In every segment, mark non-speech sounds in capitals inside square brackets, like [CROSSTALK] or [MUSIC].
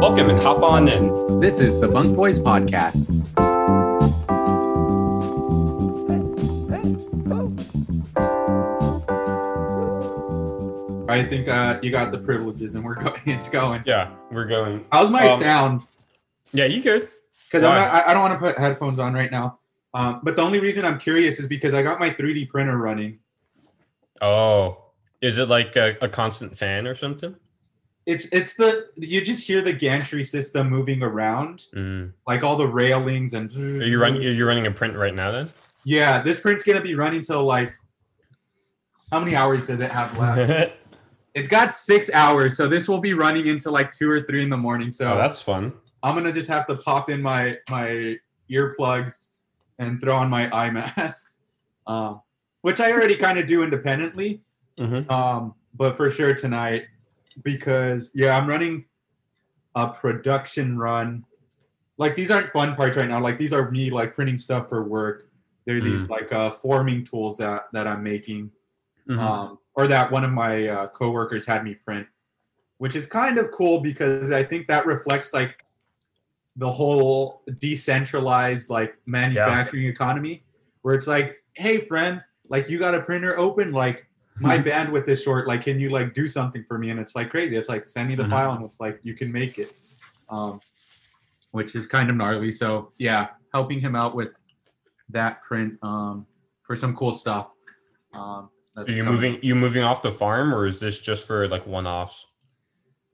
Welcome and hop on in. This is the Bunk Boys Podcast. I think uh, you got the privileges, and we're [LAUGHS] going. It's going. Yeah, we're going. How's my Um, sound? Yeah, you good? Because I'm not, I, I don't want to put headphones on right now. Um, but the only reason I'm curious is because I got my 3D printer running. Oh, is it like a, a constant fan or something? It's it's the you just hear the gantry system moving around, Mm. like all the railings and. Are you running? You're running a print right now then? Yeah, this print's gonna be running till like. How many hours does it have left? [LAUGHS] it's got six hours, so this will be running until like two or three in the morning. So oh, that's fun. I'm gonna just have to pop in my my earplugs and throw on my eye mask, [LAUGHS] um, which I already kind of do independently. Mhm. Um, but for sure tonight, because yeah, I'm running a production run. Like these aren't fun parts right now. Like these are me like printing stuff for work. They're these like uh, forming tools that that I'm making Mhm. um, or that one of my uh, coworkers had me print, which is kind of cool because I think that reflects like the whole decentralized like manufacturing economy, where it's like, hey friend, like you got a printer open, like my bandwidth is short, like can you like do something for me? And it's like crazy. It's like send me the Mhm. file, and it's like you can make it, um, which is kind of gnarly. So yeah, helping him out with that print um, for some cool stuff. Um, that's Are you coming. moving? You moving off the farm, or is this just for like one-offs?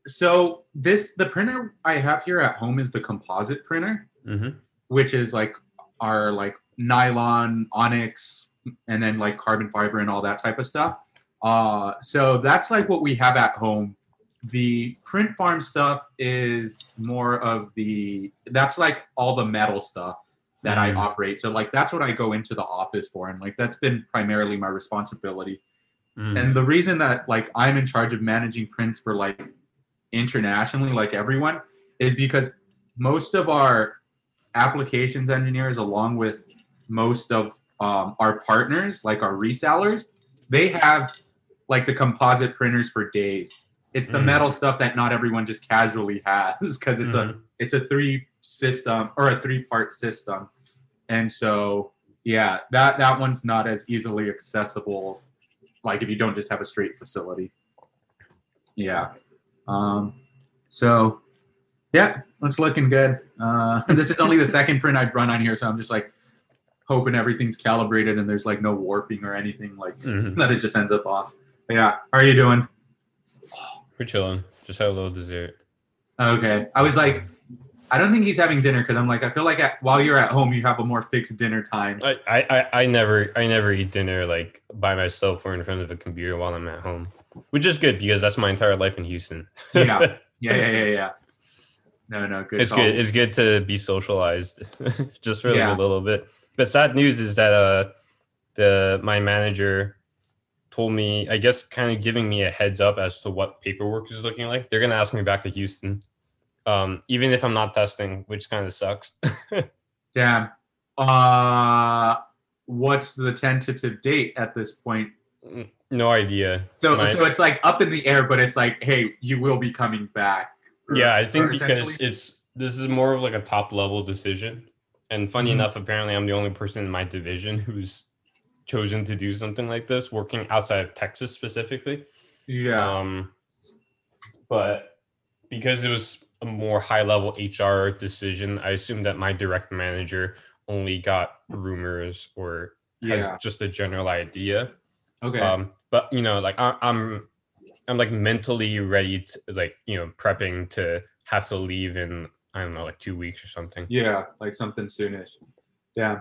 So this the printer I have here at home is the composite printer, Mm-hmm. which is like our like nylon, onyx, and then like carbon fiber and all that type of stuff. Uh, so that's like what we have at home. The print farm stuff is more of the that's like all the metal stuff that I Mm. operate. So like that's what I go into the office for, and like that's been primarily my responsibility. Mm. And the reason that like I'm in charge of managing prints for like internationally, like everyone, is because most of our applications engineers, along with most of um, our partners, like our resellers, they have like the composite printers for days. It's the Mm. metal stuff that not everyone just casually has because it's a Mhm. it's a three system or a three part system and so yeah that that one's not as easily accessible like if you don't just have a straight facility yeah um so yeah it's looking good uh [LAUGHS] this is only the second print i've run on here so i'm just like hoping everything's calibrated and there's like no warping or anything like Mhm. that it just ends up off but yeah how are you doing We're chilling. Just had a little dessert. Okay. I was like, I don't think he's having dinner because I'm like, I feel like at, while you're at home, you have a more fixed dinner time. I, I, I, I never I never eat dinner like by myself or in front of a computer while I'm at home, which is good because that's my entire life in Houston. Yeah. Yeah, yeah, [LAUGHS] yeah, yeah. No, no, good. it's call. good. It's good to be socialized, [LAUGHS] just for like Yeah. a little bit. But sad news is that uh, the my manager told me, I guess, kind of giving me a heads up as to what paperwork is looking like. They're gonna ask me back to Houston, um, even if I'm not testing, which kind of sucks. [LAUGHS] Damn. Uh, what's the tentative date at this point? No idea. So, My- so it's like up in the air, but it's like, hey, you will be coming back. Or- yeah, I think because it's this is more of like a top level decision. And funny Mhm. enough, apparently I'm the only person in my division [LAUGHS] who's chosen to do something like this, working outside of Texas specifically. yeah, Um, but because it was a more high level HR decision, I assume that my direct manager only got rumors or has just a general idea. Okay. Um, but you know, like I, I'm, I'm like mentally ready to like you know prepping to have to leave in I don't know like two weeks or something. yeah, like something soonish. Yeah.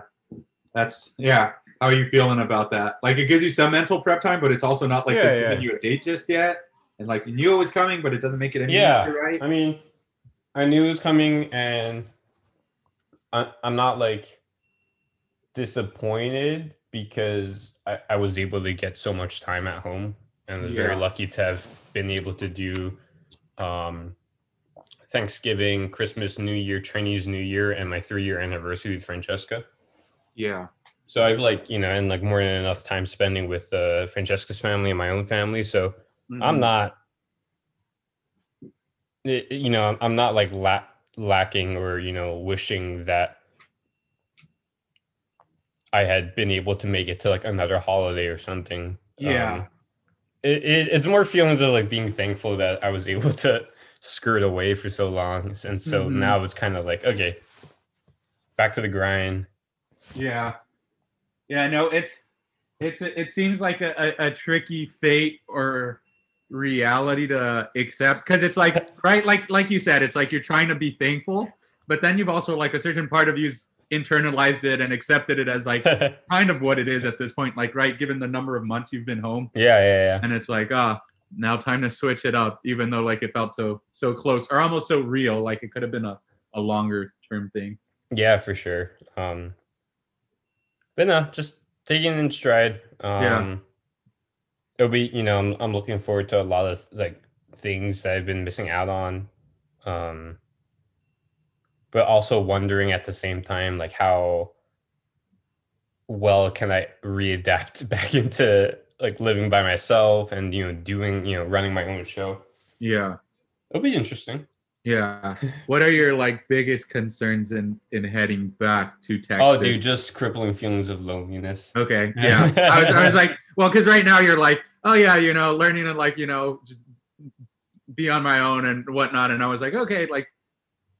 That's yeah. How are you feeling about that? Like it gives you some mental prep time, but it's also not like Yeah, they've yeah. given you a date just yet. And like you knew it was coming, but it doesn't make it any Yeah. easier, right? I mean, I knew it was coming, and I, I'm not like disappointed because I, I was able to get so much time at home, and was very lucky to have been able to do um, Thanksgiving, Christmas, New Year, Chinese New Year, and my three year anniversary with Francesca. Yeah. So I've like you know, and like more than enough time spending with uh, Francesca's family and my own family. So Mm-hmm. I'm not, you know, I'm- I'm not like la- lacking or you know wishing that I had been able to make it to like another holiday or something. Yeah. Um, it, it, it's more feelings of like being thankful that I was [LAUGHS] able to skirt away for so long, and so Mhm. now it's kind of like okay, back to the grind. Yeah. Yeah, no, it's it's it seems like a, a, a tricky fate or reality to accept because it's like [LAUGHS] right like like you said it's like you're trying to be thankful but then you've also like a certain part of you's internalized it and accepted it as like [LAUGHS] kind of what it is at this point like right given the number of months you've been home yeah, yeah. Yeah. And it's like ah now time to switch it up even though like it felt so so close or almost so real like it could have been a, a longer term thing Yeah, for sure. Um, but no, just taking it in stride. Um, Yeah. It'll be, you know, I'm, I'm looking forward to a lot of like things that I've been missing out on. Um, but also wondering at the same time, like how well can I readapt [LAUGHS] back into like living by myself and, you know, doing, you know, running my own show. yeah It'll be interesting. Yeah. [LAUGHS] What are your like biggest concerns in in heading back to oh, Texas? Oh, dude, just crippling feelings of loneliness. Okay. [LAUGHS] Yeah. I was I was like, well, because right now you're like, oh yeah, you know, learning to like, you know, just be on my own and whatnot. And I was like, okay, like,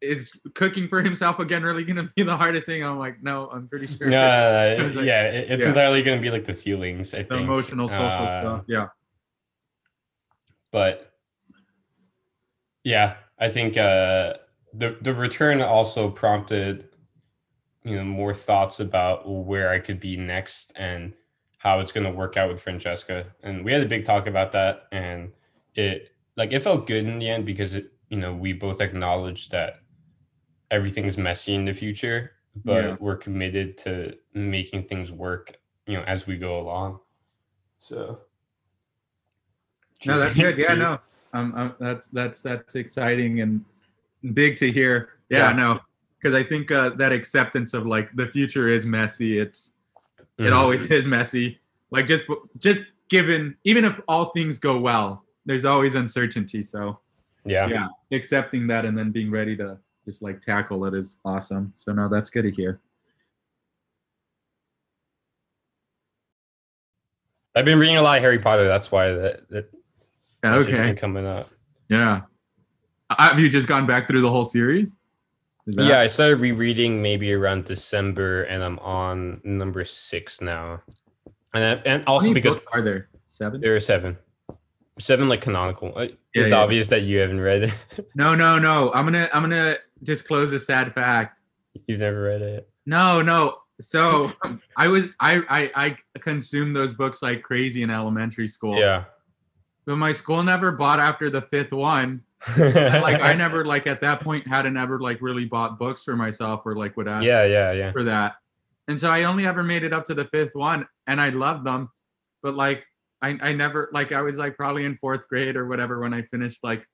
is cooking for himself again really gonna be the hardest thing? I'm like, no, I'm pretty sure. No, [LAUGHS] I no, was no, like- yeah, it's yeah. entirely going to be like the feelings, I The think. emotional, social Uh, stuff. Yeah. But yeah, I think uh, the the return also prompted, you know, more thoughts about where I could be next and how it's going to work out with Francesca. And we had a big talk about that, and it like it felt good in the end because it, you know, we both acknowledged that everything's messy in the future, but Yeah. we're committed to making things work, you know, as we go along. So. No, that's good. Yeah, [LAUGHS] no, um, um, that's that's that's exciting and big to hear. Yeah, Yeah. no, because I think uh, that acceptance of like the future is messy. It's it Mhm. always is messy. Like just just given, even if all things go well, there's always uncertainty. So Yeah. yeah, accepting that and then being ready to just like tackle it is awesome. So no, that's good to hear. I've been reading a lot of Harry Potter. That's why that, that that's Okay, coming up. yeah. Uh, Have you just gone back through the whole series? Is that- Yeah, I started rereading maybe around December, and I'm on number six now. And I- and also because are there seven? there are seven, seven like canonical. Uh, Yeah, it's yeah. obvious that you haven't read it. No, no, no. I'm gonna I'm gonna disclose a sad fact. You've never read it. No, no. So [LAUGHS] I was I I I consumed those books like crazy in elementary school. Yeah. But my school never bought after the fifth one. [LAUGHS] Like I never like at that point hadn't ever like really bought books for myself or like would ask Yeah, yeah, yeah. for that. And so I only ever made it up to the fifth one and I loved them. But like I, I never like I was like probably in fourth grade or whatever when I finished like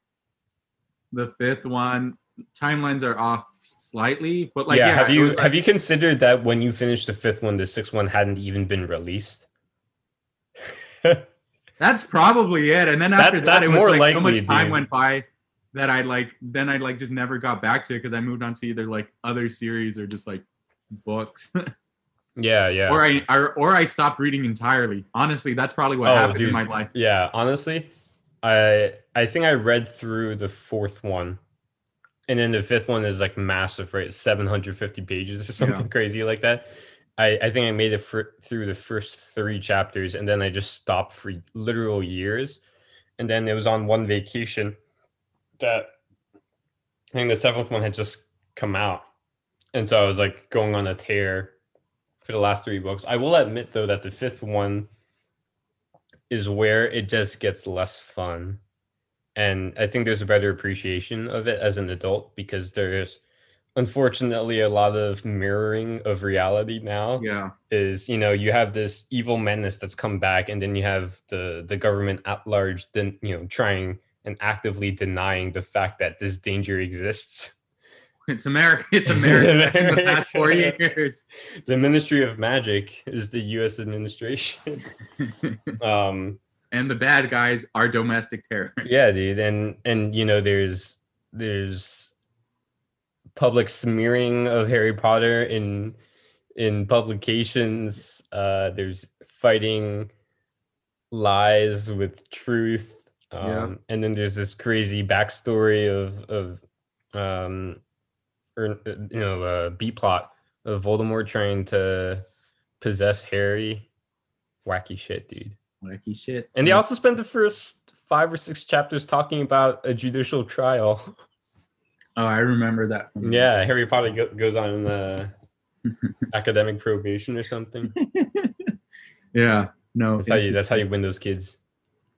the fifth one. Timelines are off slightly, but like yeah, yeah, have you like- have you considered that when you finished the fifth one, the sixth one hadn't even been released? [LAUGHS] That's probably it. And then That- after that, that's it was more like so much time dude. went by that I like then I like just never got back to it because I moved on to either like other series or just like books. [LAUGHS] yeah, yeah. or I or, or I stopped reading entirely. Honestly, that's probably what Oh, happened dude. in my life. Yeah, honestly, I I think I read through the fourth one, and then the fifth one is like massive, right? Seven hundred fifty pages or [LAUGHS] something crazy like that. I I think I made it fir- through the first three chapters, and then I just stopped for literal years, and then it was on one vacation that I think the seventh one had just come out, and so I was like going on a tear for the last three books. I will admit though that the fifth one is where it just gets less fun. And I think there's a better appreciation of it as an adult because there's unfortunately a lot of mirroring of reality now. Yeah. Is you know, you have this evil menace that's come back, and then you have the the government at large then you know trying and actively denying the fact that this danger exists. It's America. [LAUGHS] It's America [LAUGHS] in the past four years. the Ministry of Magic is the U.S. administration. [LAUGHS] um, and the bad guys are domestic terrorists. yeah, dude, and and you know, there's there's public smearing of Harry Potter in in publications. Uh, there's fighting lies with truth. Um, Yeah. and then there's this crazy backstory of of um, or uh, you know, uh, B plot of Voldemort trying to possess Harry. Wacky shit, dude. Wacky shit. And they also spent the first five or six chapters talking about a judicial trial. Oh, I remember that. Yeah, Harry Potter go- goes on the [LAUGHS] academic probation or something. [LAUGHS] Yeah. No. That's how you. That's how you win those kids.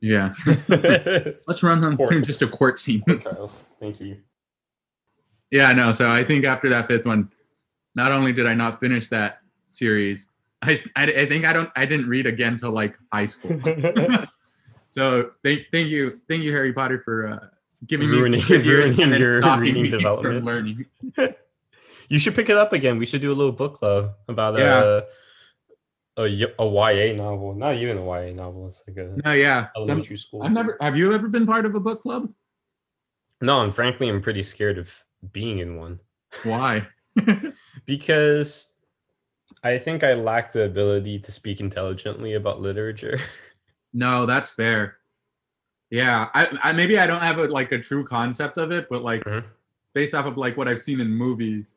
Yeah. [LAUGHS] Let's run them Court. through just a court scene. Thank you. yeah. No. So I think after that fifth one, not only did I not finish that series, I, I, I think I don't I didn't read again till like high school. [LAUGHS] [LAUGHS] so thank thank you thank you Harry Potter for uh, giving Ruining- me some good years ruining your reading [LAUGHS] development. learning. you should pick it up again. We should do a little book club about Yeah. a, a a YA novel. Not even a YA novel. It's like a No, yeah. Elementary school. I've never. Have you ever been part of a book club? No, and frankly, I'm pretty scared of being in one. Why? because I think I lack the ability to speak intelligently about literature. [LAUGHS] No, that's fair. Yeah, I, I maybe I don't have a, like a true concept of it, but like Mhm. based off of like what I've seen in movies,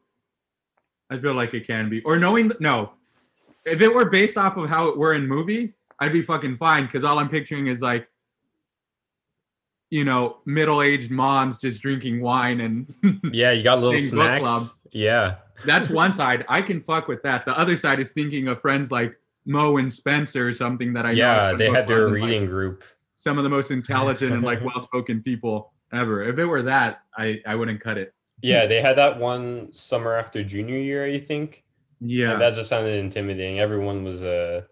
I feel like it can be. Or knowing no, if it were based off of how it were in movies, I'd be fucking fine because all I'm picturing is like, you know, middle-aged moms just drinking wine and yeah, you got [LAUGHS] little snacks. Yeah, that's one side. I can fuck with that. The other side is thinking of friends like Mo and Spencer or something that I know yeah, they had their and, like, reading group. some of the most intelligent and like [LAUGHS] well-spoken people ever. If it were that, I I wouldn't cut it. Yeah, they had that one summer after junior year, I think. Yeah. And that just sounded intimidating. Everyone was a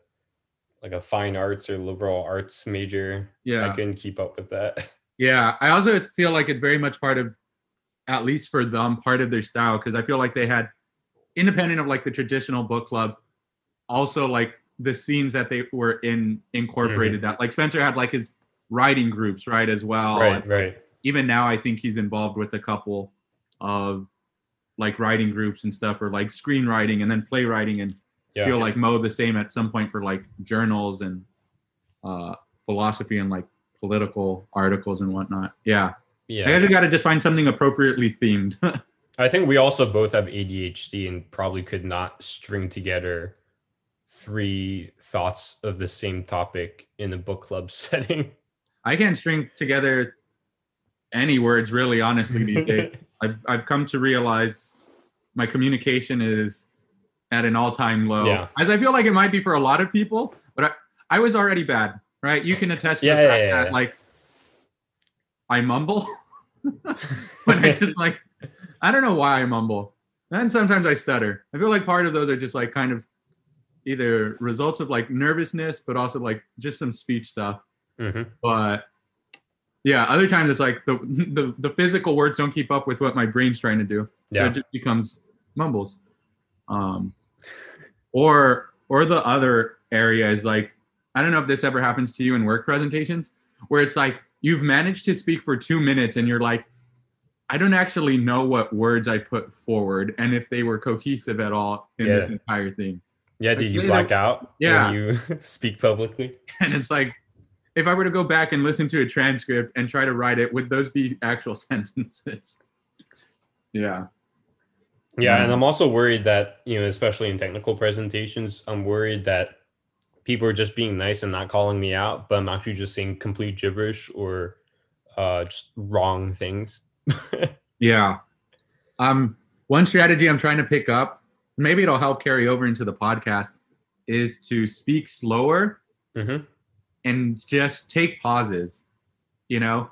like a fine arts or liberal arts major. Yeah, I couldn't keep up with that. [LAUGHS] Yeah. I also feel like it's very much part of at least for them, part of their style. Cause I feel like they had independent of like the traditional book club, also like the scenes that they were in incorporated that. Like Spencer had like his writing groups, right, as well. right, And right. even now I think he's involved with a couple of like writing groups and stuff or like screenwriting and then playwriting and Yeah. feel like Mo the same at some point for like journals and uh, philosophy and like political articles and whatnot. Yeah, I yeah. guess we got to just find something appropriately themed. [LAUGHS] I think we also both have ADHD and probably could not string together three thoughts of the same topic in a book club [LAUGHS] setting. I can't string together any words really, honestly these days. [LAUGHS] I've I've come to realize my communication is at an all time low. Yeah. As I feel like it might be for a lot of people, but I, I was already bad, right? You can attest to Yeah, the yeah, fact yeah, that yeah. like I mumble. [LAUGHS] when I just like I don't know why I mumble. And sometimes I stutter. I feel like part of those are just like kind of either results of like nervousness, but also like just some speech stuff. Mhm. But yeah, other times it's like the, [LAUGHS] the the physical words don't keep up with what my brain's trying to do. So Yeah. it just becomes mumbles. Um or or the other area is like I don't know if this ever happens to you in work presentations where it's like you've managed to speak for 2 minutes and you're like I don't actually know what words I put forward and if they were cohesive at all in this entire thing. Yeah, did you black out yeah. when you [LAUGHS] speak publicly? and it's like if i were to go back and listen to a transcript and try to write it would those be actual [LAUGHS] sentences yeah Yeah, Mm. and I'm also worried that, you know, especially in technical presentations, I'm worried that people are just being nice and not calling me out, but I'm actually just saying complete gibberish or uh just wrong things. [LAUGHS] yeah um one strategy i'm trying to pick up maybe it'll help carry over into the podcast is to speak slower Mhm. and just take pauses you know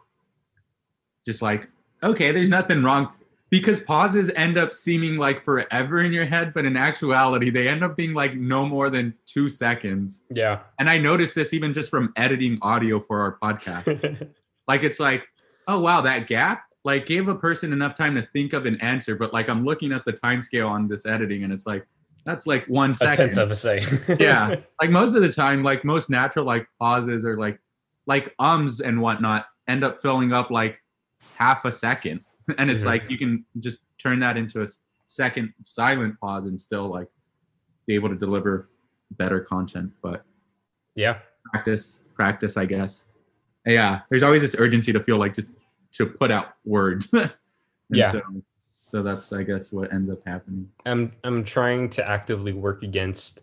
just like okay there's nothing wrong because pauses end up seeming like forever in your head but in actuality they end up being like no more than two seconds Yeah. and i noticed this even just from editing audio for our podcast [LAUGHS] like it's like oh wow that gap like gave a person enough time to think of an answer, but like I'm looking at the time scale on this editing and it's like that's like one second. A tenth of a second. [LAUGHS] yeah. [LAUGHS] Like most of the time, like most natural like pauses or like like ums and whatnot end up filling up like half a second. [LAUGHS] And it's Mhm. like you can just turn that into a second silent pause and still like be able to deliver better content. But yeah. practice, practice, I guess. Yeah, there's always this urgency to feel like just to put out words. [LAUGHS] Yeah. So, so that's I guess what ends up happening. I'm I'm trying to actively work against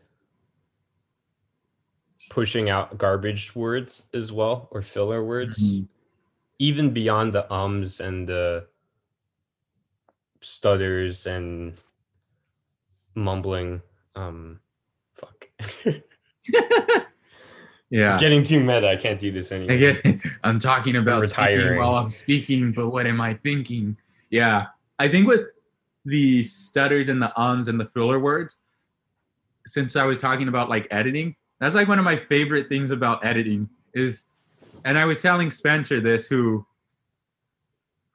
pushing out garbage words as well or filler words Mhm. even beyond the ums and the stutters and mumbling um fuck [LAUGHS] Yeah. it's getting too meta i can't do this anymore I get [LAUGHS] I'm talking about Retiring. speaking while I'm speaking, but what am I thinking? Yeah. I think with the stutters and the ums and the filler words, since I was talking about like editing, that's like one of my favorite things about editing is and I was telling Spencer this who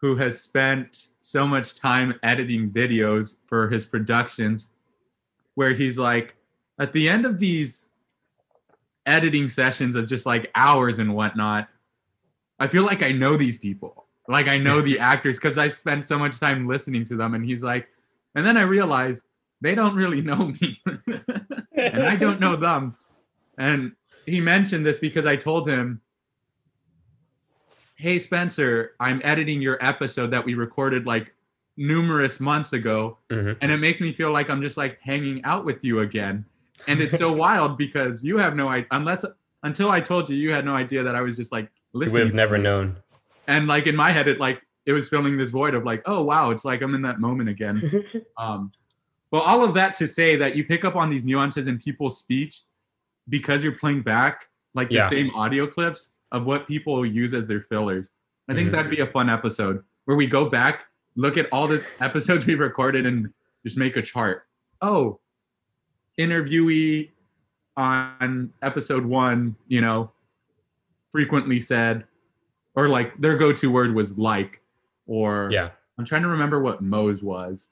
who has spent so much time editing videos for his productions where he's like at the end of these editing sessions of just like hours and whatnot, I feel like I know these people. Like I know the [LAUGHS] actors because I spent so much time listening to them. And he's like, and then I realized they don't really [LAUGHS] know me. and I don't know them. And he mentioned this because I told him, Hey Spencer, I'm editing your episode that we recorded like numerous months ago Mhm. and it makes me feel like I'm just like hanging out with you again. And it's so [LAUGHS] wild because you have no idea unless until I told you you had no idea that I was just like you listening. would have never you. known And like in my head, it like it was filling this void of like, oh wow, it's like I'm in that moment again. [LAUGHS] Um, well, all of that to say that you pick up on these nuances in people's speech because you're playing back like the Yeah. same audio clips of what people use as their fillers. I think Mhm. that'd be a fun episode where we go back, look at all the [LAUGHS] episodes we've recorded, and just make a chart. Oh, interviewee on episode one, you know, frequently said, or like their go-to word was like, or yeah I'm trying to remember what Mo's was.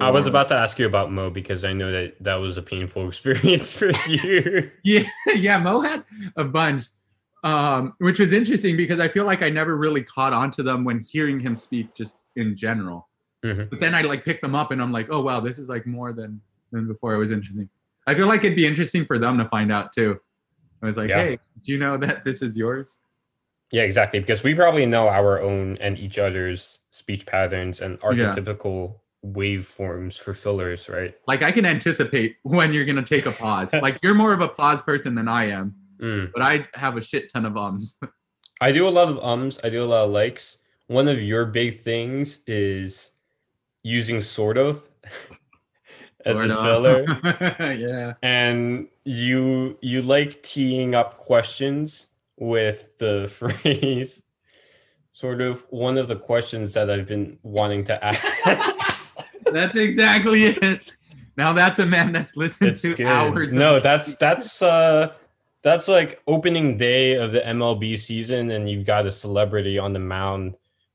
i was about to ask you about mo because i know that that was a painful [LAUGHS] experience for you [LAUGHS] Yeah, yeah, Mo had a bunch, um, which was interesting because I feel like I never really caught on to them when hearing him speak just in general. Mhm. But then I like pick them up and I'm like, oh wow, this is like more than than before. It was interesting. I feel like it'd be interesting for them to find out too. I was like, Yeah. hey, do you know that this is yours? Yeah, exactly. Because we probably know our own and each other's speech patterns and archetypical waveforms for fillers, right? Like I can anticipate when you're gonna take a pause. [LAUGHS] like you're more of a pause person than I am, Mm. but I have a shit ton of ums. [LAUGHS] I do a lot of ums. I do a lot of likes. One of your big things is using sort of [LAUGHS] as Sort a of. filler, [LAUGHS] yeah. and you you like teeing up questions with the phrase. Sort of one of the questions that I've been wanting to ask. That's exactly it. Now that's a man that's listened it's to good. hours. No, that's that's uh that's like opening day of the MLB season, and you've got a celebrity on the mound,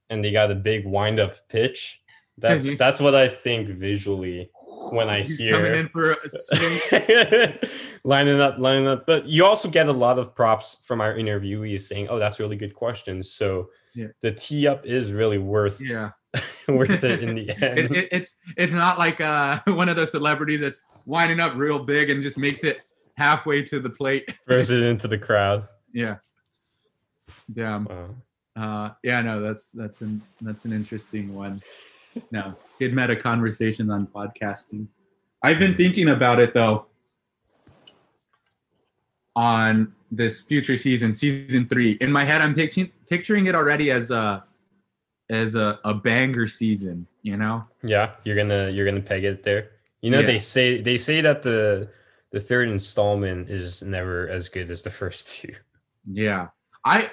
and they got a big wind up pitch. That's [LAUGHS] that's what I think visually when I He's hear coming in for a [LAUGHS] lining up, lining up. But you also get a lot of props from our interviewees saying, "Oh, that's really good questions." So Yeah. the tee up is really worth Yeah, [LAUGHS] worth it in the end. it, it, it's it's not like uh, one of those celebrities that's winding up real big and just makes it halfway to the plate. [LAUGHS] Throws it into the crowd. Yeah. Damn. Wow. Uh, yeah, no, that's that's an that's an interesting one. No, good meta conversation on podcasting. I've been thinking about it though. On this future season, season three, in my head, I'm picturing picturing it already as a as a, a banger season. You know, Yeah, you're gonna you're gonna peg it there. You know Yeah. they say they say that the the third installment is never as good as the first two. yeah. I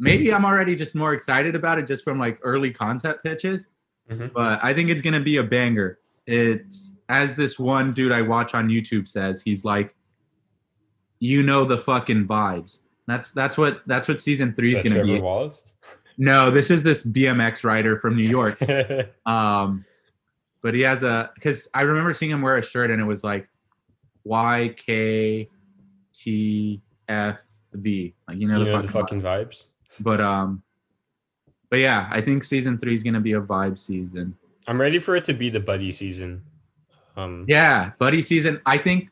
maybe I'm already just more excited about it just from like early concept pitches. Mhm. but I think it's gonna be a banger. It's as this one dude I watch on YouTube says, he's like, you know the fucking vibes. That's that's what that's what season three Is is gonna be. Wallace? [LAUGHS] No, this is this BMX rider from New York. [LAUGHS] Um, but he has a because I remember seeing him wear a shirt and it was like Y K T F V. Like you know, you the, know the fucking, fucking vibes. But um, but yeah, I think season three is gonna be a vibe season. I'm ready for it to be the buddy season. Um, Yeah, buddy season. I think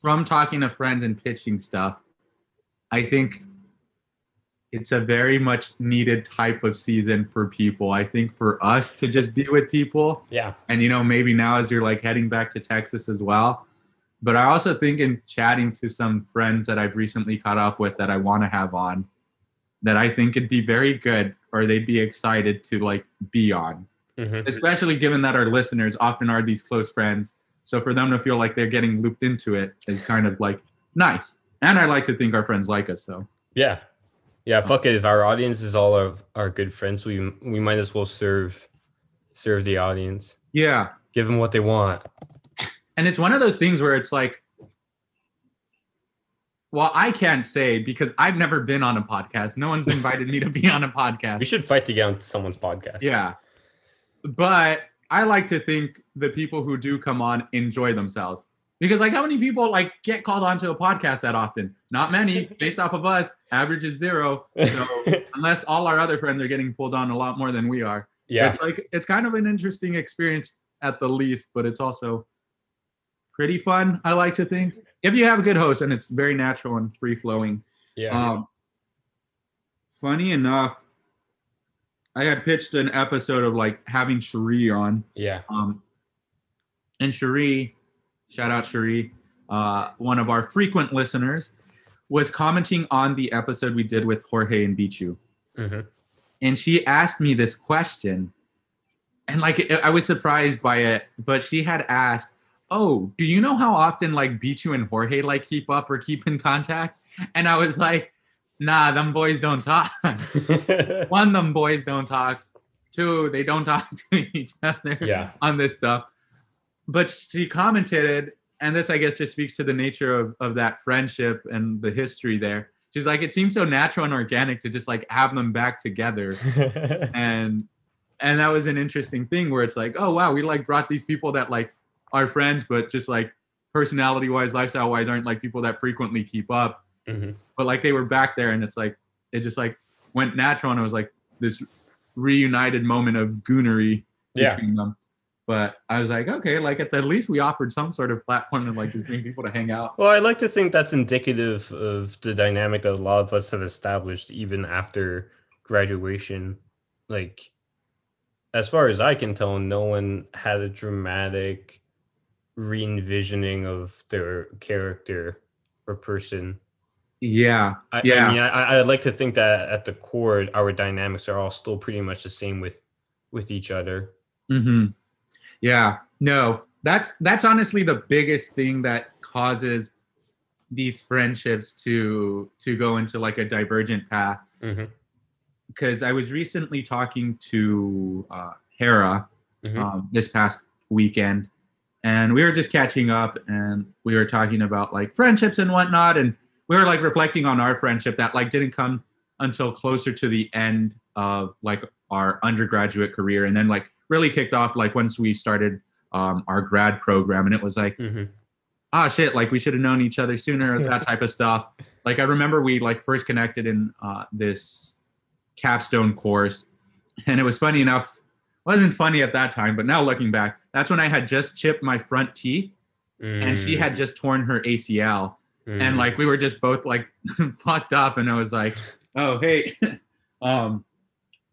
from talking to friends and pitching stuff, I think it's a very much needed type of season for people. I think for us to just be with people yeah, and you know maybe now as you're like heading back to Texas as well. But I also think in chatting to some friends that I've recently caught up with that I want to have on that I think it'd be very good or they'd be excited to like be on Mhm. especially given that our listeners often are these close friends. So for them to feel like they're getting looped into it is kind of like nice. And I like to think our friends like us. So yeah, yeah. Fuck it. If our audience is all of our good friends, we we might as well serve serve the audience. yeah, Give them what they want. And it's one of those things where it's like, well, I can't say because I've never been on a podcast. No one's invited me to be on a podcast. We should fight to get on someone's podcast. Yeah. But I like to think the people who do come on enjoy themselves. Because like how many people like get called onto a podcast that often? Not many, based off of us. Average is zero. So [LAUGHS] unless all our other friends are getting pulled on a lot more than we are. yeah, It's like it's kind of an interesting experience at the least, but it's also pretty fun, I like to think. If you have a good host and it's very natural and free flowing. yeah. Um, funny enough, I had pitched an episode of like having Cherie on. yeah. Um, and Cherie, shout out Cherie, uh, one of our frequent listeners, was commenting on the episode we did with Jorge and Bichu. hmm And she asked me this question. And like, I was surprised by it, but she had asked, Oh, do you know how often like Bichu and Jorge like keep up or keep in contact? And I was like, Nah, them boys don't talk. [LAUGHS] one them boys don't talk two they don't talk [LAUGHS] to each other Yeah. on this stuff but she commented and this i guess just speaks to the nature of, of that friendship and the history there she's like it seems so natural and organic to just like have them back together [LAUGHS] and and that was an interesting thing where it's like oh wow we like brought these people that like are friends but just like personality wise lifestyle wise aren't like people that frequently keep up hmm but like they were back there and it's like it just like went natural and it was like this reunited moment of goonery Yeah. between them but i was like okay like at the least we offered some sort of platform to like just bring people to hang out Well, I like to think that's indicative of the dynamic that a lot of us have established even after graduation. Like, as far as I can tell, no one had a dramatic re envisioning of their character or person. yeah I, Yeah. I mean, I, I'd like to think that at the core, our dynamics are all still pretty much the same with with each other. hmm yeah no that's that's honestly the biggest thing that causes these friendships to to go into like a divergent path because i was recently talking to uh hera Mhm. um, this past weekend and we were just catching up and we were talking about like friendships and whatnot. And we were like reflecting on our friendship that like didn't come until closer to the end of like our undergraduate career. And then like really kicked off like once we started um, our grad program. And it was like hmm ah shit like we should have known each other sooner that [LAUGHS] type of stuff. Like i remember we like first connected in uh, this capstone course. And it was funny enough wasn't funny at that time but now looking back that's when i had just chipped my front teeth and she had just torn her acl Mm-hmm. and like we were just both like [LAUGHS] fucked up and i was like oh hey. [LAUGHS] Um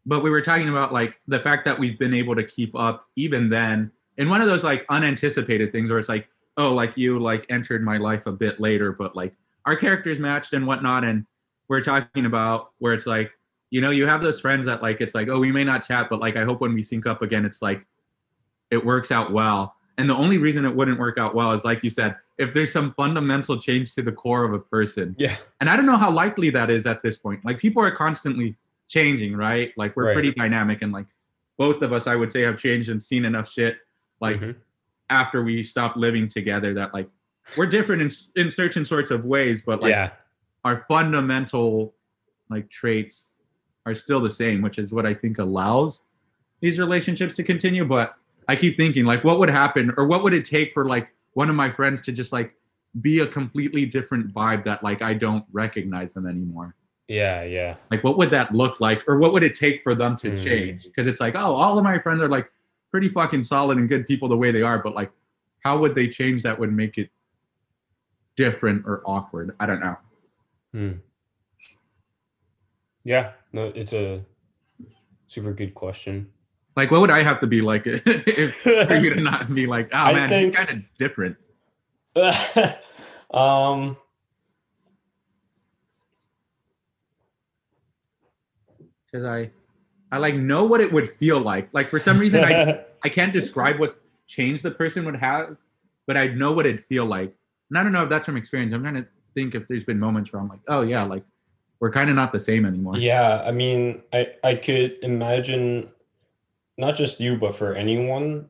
but we were talking about like the fact that we've been able to keep up even then in one of those like unanticipated things where it's like oh like you like entered my life a bit later but like our characters matched and whatnot and we're talking about where it's like you know you have those friends that like it's like oh we may not chat but like i hope when we sync up again it's like it works out well and the only reason it wouldn't work out well is like you said if there's some fundamental change to the core of a person yeah. and I don't know how likely that is at this point. Like people are constantly changing, right? Like we're Right. pretty dynamic, and like both of us, I would say, have changed and seen enough shit. Like Mhm. after we stopped living together, that like we're different in in certain sorts of ways, but like yeah. our fundamental like traits are still the same, which is what I think allows these relationships to continue. But I keep thinking, like, what would happen or what would it take for like one of my friends to just like be a completely different vibe that like I don't recognize them anymore? Yeah, yeah. Like, what would that look like, or what would it take for them to Mm. change? Because it's like, oh, all of my friends are like pretty fucking solid and good people the way they are, but like, how would they change that would make it different or awkward? I don't know. Hmm. Yeah, no, it's a super good question. Like, what would I have to be like [LAUGHS] if for you to [LAUGHS] not be like, oh I man, think- he's kind of different? [LAUGHS] um, Because I, I like know what it would feel like. Like for some reason, I I can't describe what change the person would have, but I know what it'd feel like. And I don't know if that's from experience. I'm trying to think if there's been moments where I'm like, oh yeah, like we're kind of not the same anymore. yeah, I mean, I I could imagine not just you, but for anyone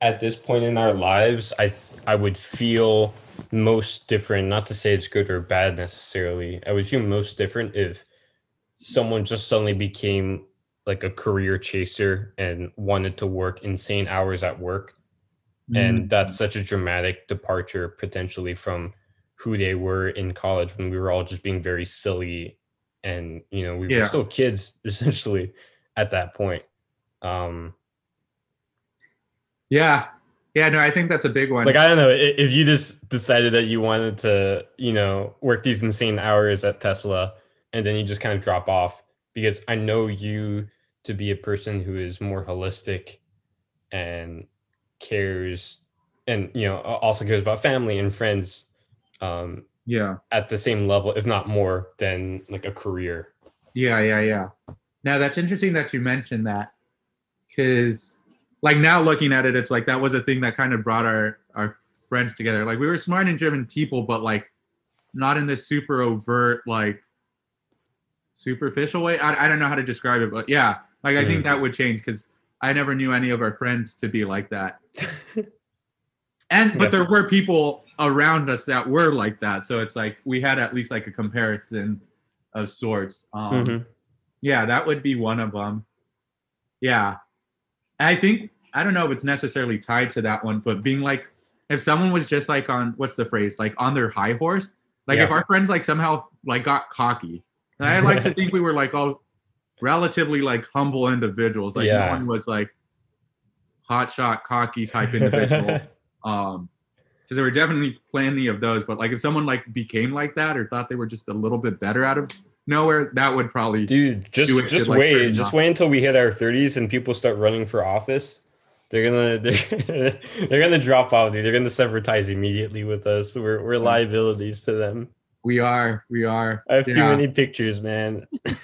at this point in our lives, I th- I would feel most different. Not to say it's good or bad necessarily. I would feel most different if someone just suddenly became like a career chaser and wanted to work insane hours at work and Mm. that's such a dramatic departure potentially from who they were in college when we were all just being very silly and you know we were still kids [LAUGHS] essentially at that point um yeah, yeah. No, I think that's a big one. like i don't know if you just decided that you wanted to you know work these insane hours at tesla and then you just kind of drop off because i know you to be a person who is more holistic and cares and you know also cares about family and friends um yeah, at the same level if not more than like a career yeah, yeah, yeah. Now that's interesting that you mentioned that, because like now looking at it, it's like that was a thing that kind of brought our our friends together. Like we were smart and driven people, but like not in this super overt like superficial way. I, I don't know how to describe it, but yeah, like I think that would change because I never knew any of our friends to be like that. [LAUGHS] And but Yeah. there were people around us that were like that, so it's like we had at least like a comparison of sorts. Um, Mhm. Yeah, that would be one of them. Yeah, I think I don't know if it's necessarily tied to that one, but being like, if someone was just like on what's the phrase, like on their high horse, like if our friends like somehow like got cocky, and I like to [LAUGHS] think we were like all relatively like humble individuals. Like Yeah. no one was like hot shot cocky type individual. [LAUGHS] um, because there were definitely plenty of those. But like if someone like became like that or thought they were just a little bit better out of nowhere, that would probably dude just just like wait just wait until we hit our 30s and people start running for office they're gonna [LAUGHS] they're, they're gonna drop out dude they're gonna sever ties immediately with us we're, we're liabilities to them we are we are. i have too many pictures man [LAUGHS]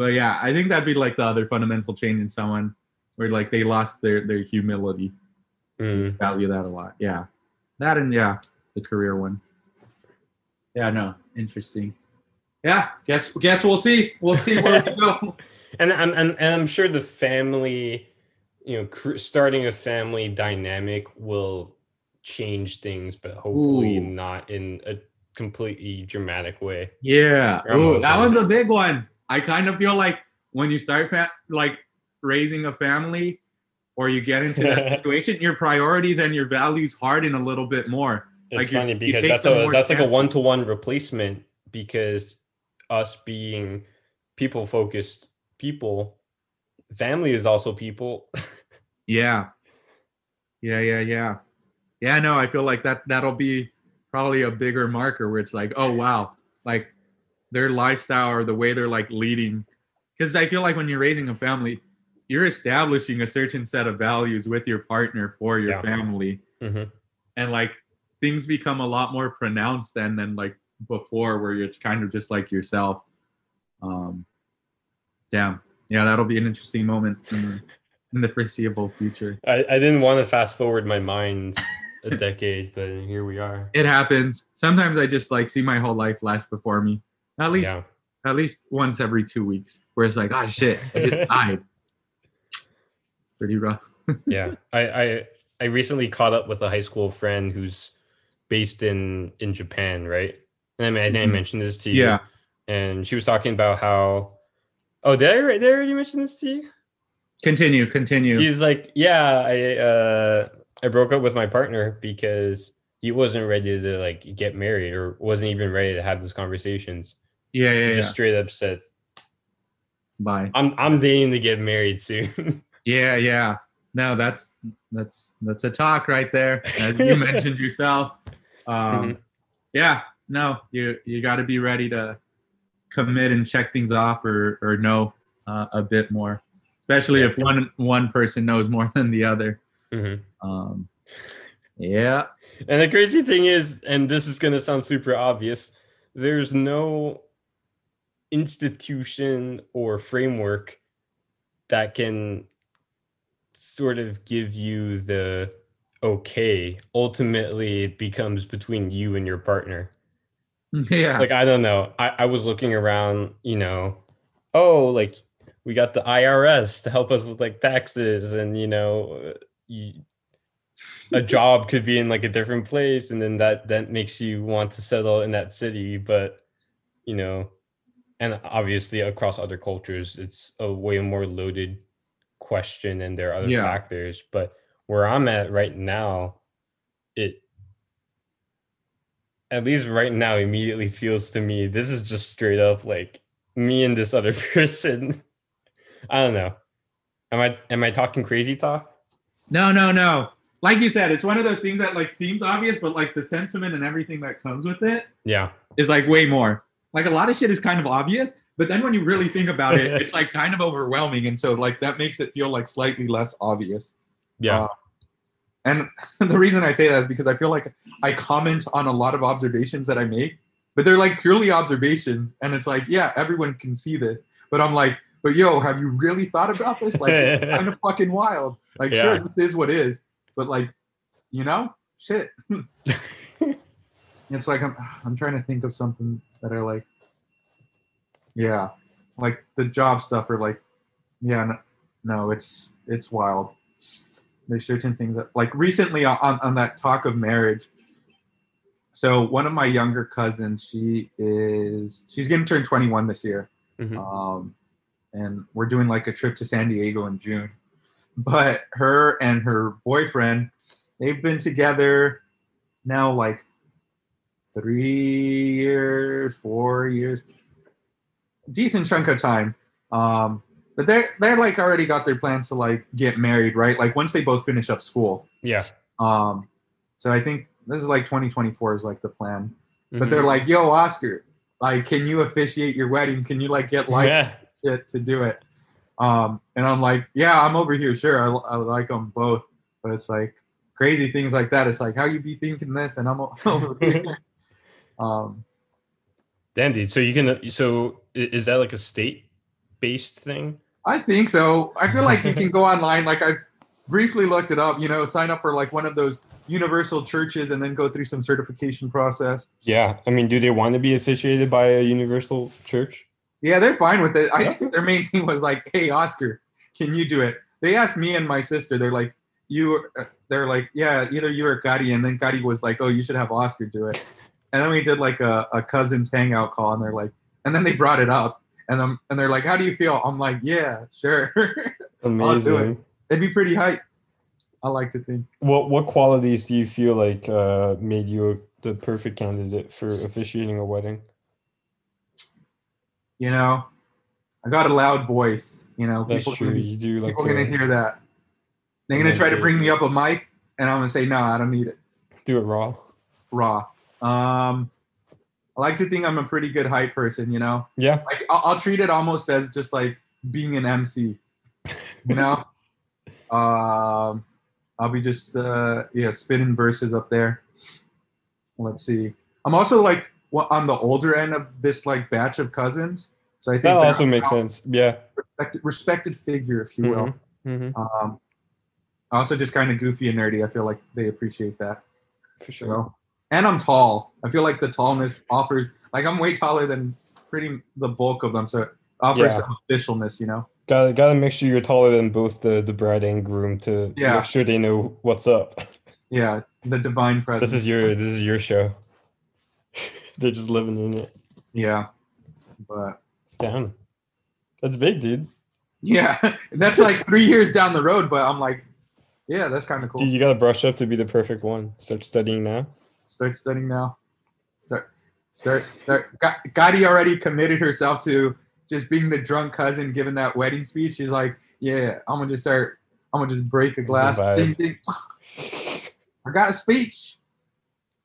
But yeah, I think that'd be like the other fundamental change in someone where like they lost their their humility. Mm. Value that a lot. Yeah, that and yeah, the career one. Yeah, no, interesting. Yeah, guess guess we'll see. We'll see where we go. [LAUGHS] and I'm and, and I'm sure the family, you know, cr- starting a family dynamic will change things, but hopefully Ooh. not in a completely dramatic way. Yeah. Ooh, that one's a big one. I kind of feel like when you start fa- like raising a family or you get into that [LAUGHS] situation, your priorities and your values harden a little bit more. It's Like, funny because that's a that's like a one to one replacement because us being people focused people, family is also people. [LAUGHS] Yeah. Yeah, yeah, yeah. Yeah, no, I feel like that that'll be probably a bigger marker where it's like, oh wow, like their lifestyle or the way they're like leading. Because I feel like when you're raising a family, you're establishing a certain set of values with your partner for your Yeah. family. Mhm. And like things become a lot more pronounced then than like before where it's kind of just like yourself. Um damn. Yeah, that'll be an interesting moment in the, in the foreseeable future. I, I didn't want to fast forward my mind a [LAUGHS] decade, but here we are. it happens. Sometimes I just like see my whole life flash before me. At least Yeah. at least once every two weeks. Where it's like, oh shit, I just [LAUGHS] died. Pretty rough. [LAUGHS] yeah I, I i recently caught up with a high school friend who's based in in japan right and i mean i think Mhm. i mentioned this to you Yeah. and she was talking about how Oh, did I, did I already mention this to you? Continue, continue. He's like, yeah, I uh, I broke up with my partner because he wasn't ready to like get married or wasn't even ready to have those conversations. yeah, yeah, He yeah. just straight up said, Bye. "I'm I'm dating to get married soon." [LAUGHS] Yeah, yeah. No, that's that's that's a talk right there, as you [LAUGHS] mentioned yourself. Um, Mhm. Yeah, no, you you got to be ready to commit and check things off, or or know uh, a bit more, especially if one one person knows more [LAUGHS] than the other. Mhm. Um, yeah, And the crazy thing is, and this is going to sound super obvious, there's no institution or framework that can sort of give you the okay. Ultimately, it becomes between you and your partner. [LAUGHS] yeah, Like, I don't know. I, I was looking around, you know, oh, like we got the IRS to help us with like taxes and, you know, uh, you, a [LAUGHS] job could be in like a different place and then that that makes you want to settle in that city but you know and obviously across other cultures it's a way more loaded question and there are other Yeah. factors but where i'm at right now it at least right now immediately feels to me this is just straight up like me and this other [LAUGHS] person i don't know am i am i talking crazy talk no, no, no. Like you said, it's one of those things that like seems obvious, but like the sentiment and everything that comes with it yeah is like way more. Like a lot of shit is kind of obvious, but then when you really think about it, [LAUGHS] it's like kind of overwhelming, and so like that makes it feel like slightly less obvious. yeah Uh, And [LAUGHS] the reason I say that is because I feel like I comment on a lot of observations that I make, but they're like purely observations, and it's like, yeah, everyone can see this, but I'm like, but yo, have you really thought about this? Like, it's [LAUGHS] kind of fucking wild. Like, Yeah. sure, this is what is, but like, you know, shit. [LAUGHS] it's like I'm I'm trying to think of something that I like. Yeah, like the job stuff or like, yeah, no, no it's it's wild. There's certain things that like recently on on that talk of marriage. So one of my younger cousins, she is she's gonna turn 21 this year, Mhm. um, and we're doing like a trip to San Diego in June. But her and her boyfriend, they've been together now like three years, four years, decent chunk of time. Um, but they're they're like already got their plans to like get married, right? Like once they both finish up school. yeah Um, so I think this is like 2024 is like the plan. But Mhm. they're like, "Yo, Oscar, like, can you officiate your wedding? Can you like get licensed Yeah. shit to do it?" Um, and I'm like, "Yeah, I'm over here. Sure, I, I like them both." But it's like crazy things like that. It's like, how you be thinking this, and I'm [LAUGHS] over here. [LAUGHS] um, Damn, dude. So you can. So is that like a state-based thing? I think so. I feel like you can go [LAUGHS] online. Like I briefly looked it up. You know, sign up for like one of those universal churches, and then go through some certification process. Yeah. I mean, do they want to be officiated by a universal church? Yeah, they're fine with it. I Yeah. think their main thing was like, "Hey, Oscar, can you do it?" They asked me and my sister. They're like, "You," uh, they're like, "Yeah, either you or Gotti." And then Gotti was like, "Oh, you should have Oscar do it." And then we did like a, a cousins hangout call, and they're like, and then they brought it up, and um, and they're like, "How do you feel?" I'm like, "Yeah, sure." [LAUGHS] Amazing. it. It'd be pretty hype. I like to think. What what qualities do you feel like uh, made you the perfect candidate for officiating a wedding? You know, I got a loud voice. You know, That's people true. You do like people are gonna hear that. They're gonna try to bring me up a mic, and I'm gonna say, "No, I don't need it." do it raw. raw. Um, I like to think I'm a pretty good hype person, you know. Yeah. Like I'll, I'll treat it almost as just like being an MC, you know. [LAUGHS] um, I'll be just uh, yeah spinning verses up there. Let's see. I'm also like wa- on the older end of this like batch of cousins, so I think That also makes sense. Yeah. respected, respected figure, if you will. Mhm. Um, also just kind of goofy and nerdy. I feel like they appreciate that. For sure. know? And I'm tall. I feel like the tallness offers like I'm way taller than pretty the bulk of them, so it offers Yeah. some officialness, you know. Gotta gotta make sure you're taller than both the the bride and groom to Yeah. make sure they know what's up. Yeah, the divine presence. This is your this is your show. [LAUGHS] They're just living in it. yeah, but Damn. That's big, dude. Yeah, [LAUGHS] that's like three years down the road, but I'm like, yeah, that's kind of cool. Dude, you gotta brush up to be the perfect one. Start studying now. Start studying now. Start, start, start. Ga- Gotti already committed herself to just being the drunk cousin giving that wedding speech. She's like, yeah, I'm gonna just start. I'm gonna just break a glass. vibe. Ding, ding. [LAUGHS] I got a speech.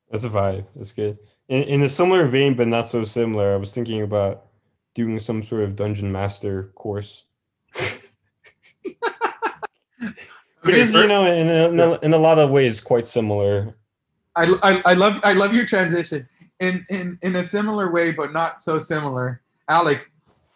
That's a vibe. That's good. In, in a similar vein, but not so similar, I was thinking about doing some sort of dungeon master course. [LAUGHS] [LAUGHS] Which Okay, is, you know, in a, in, a, in a lot of ways quite similar. I, I, I love I love your transition in in in a similar way, but not so similar. Alex,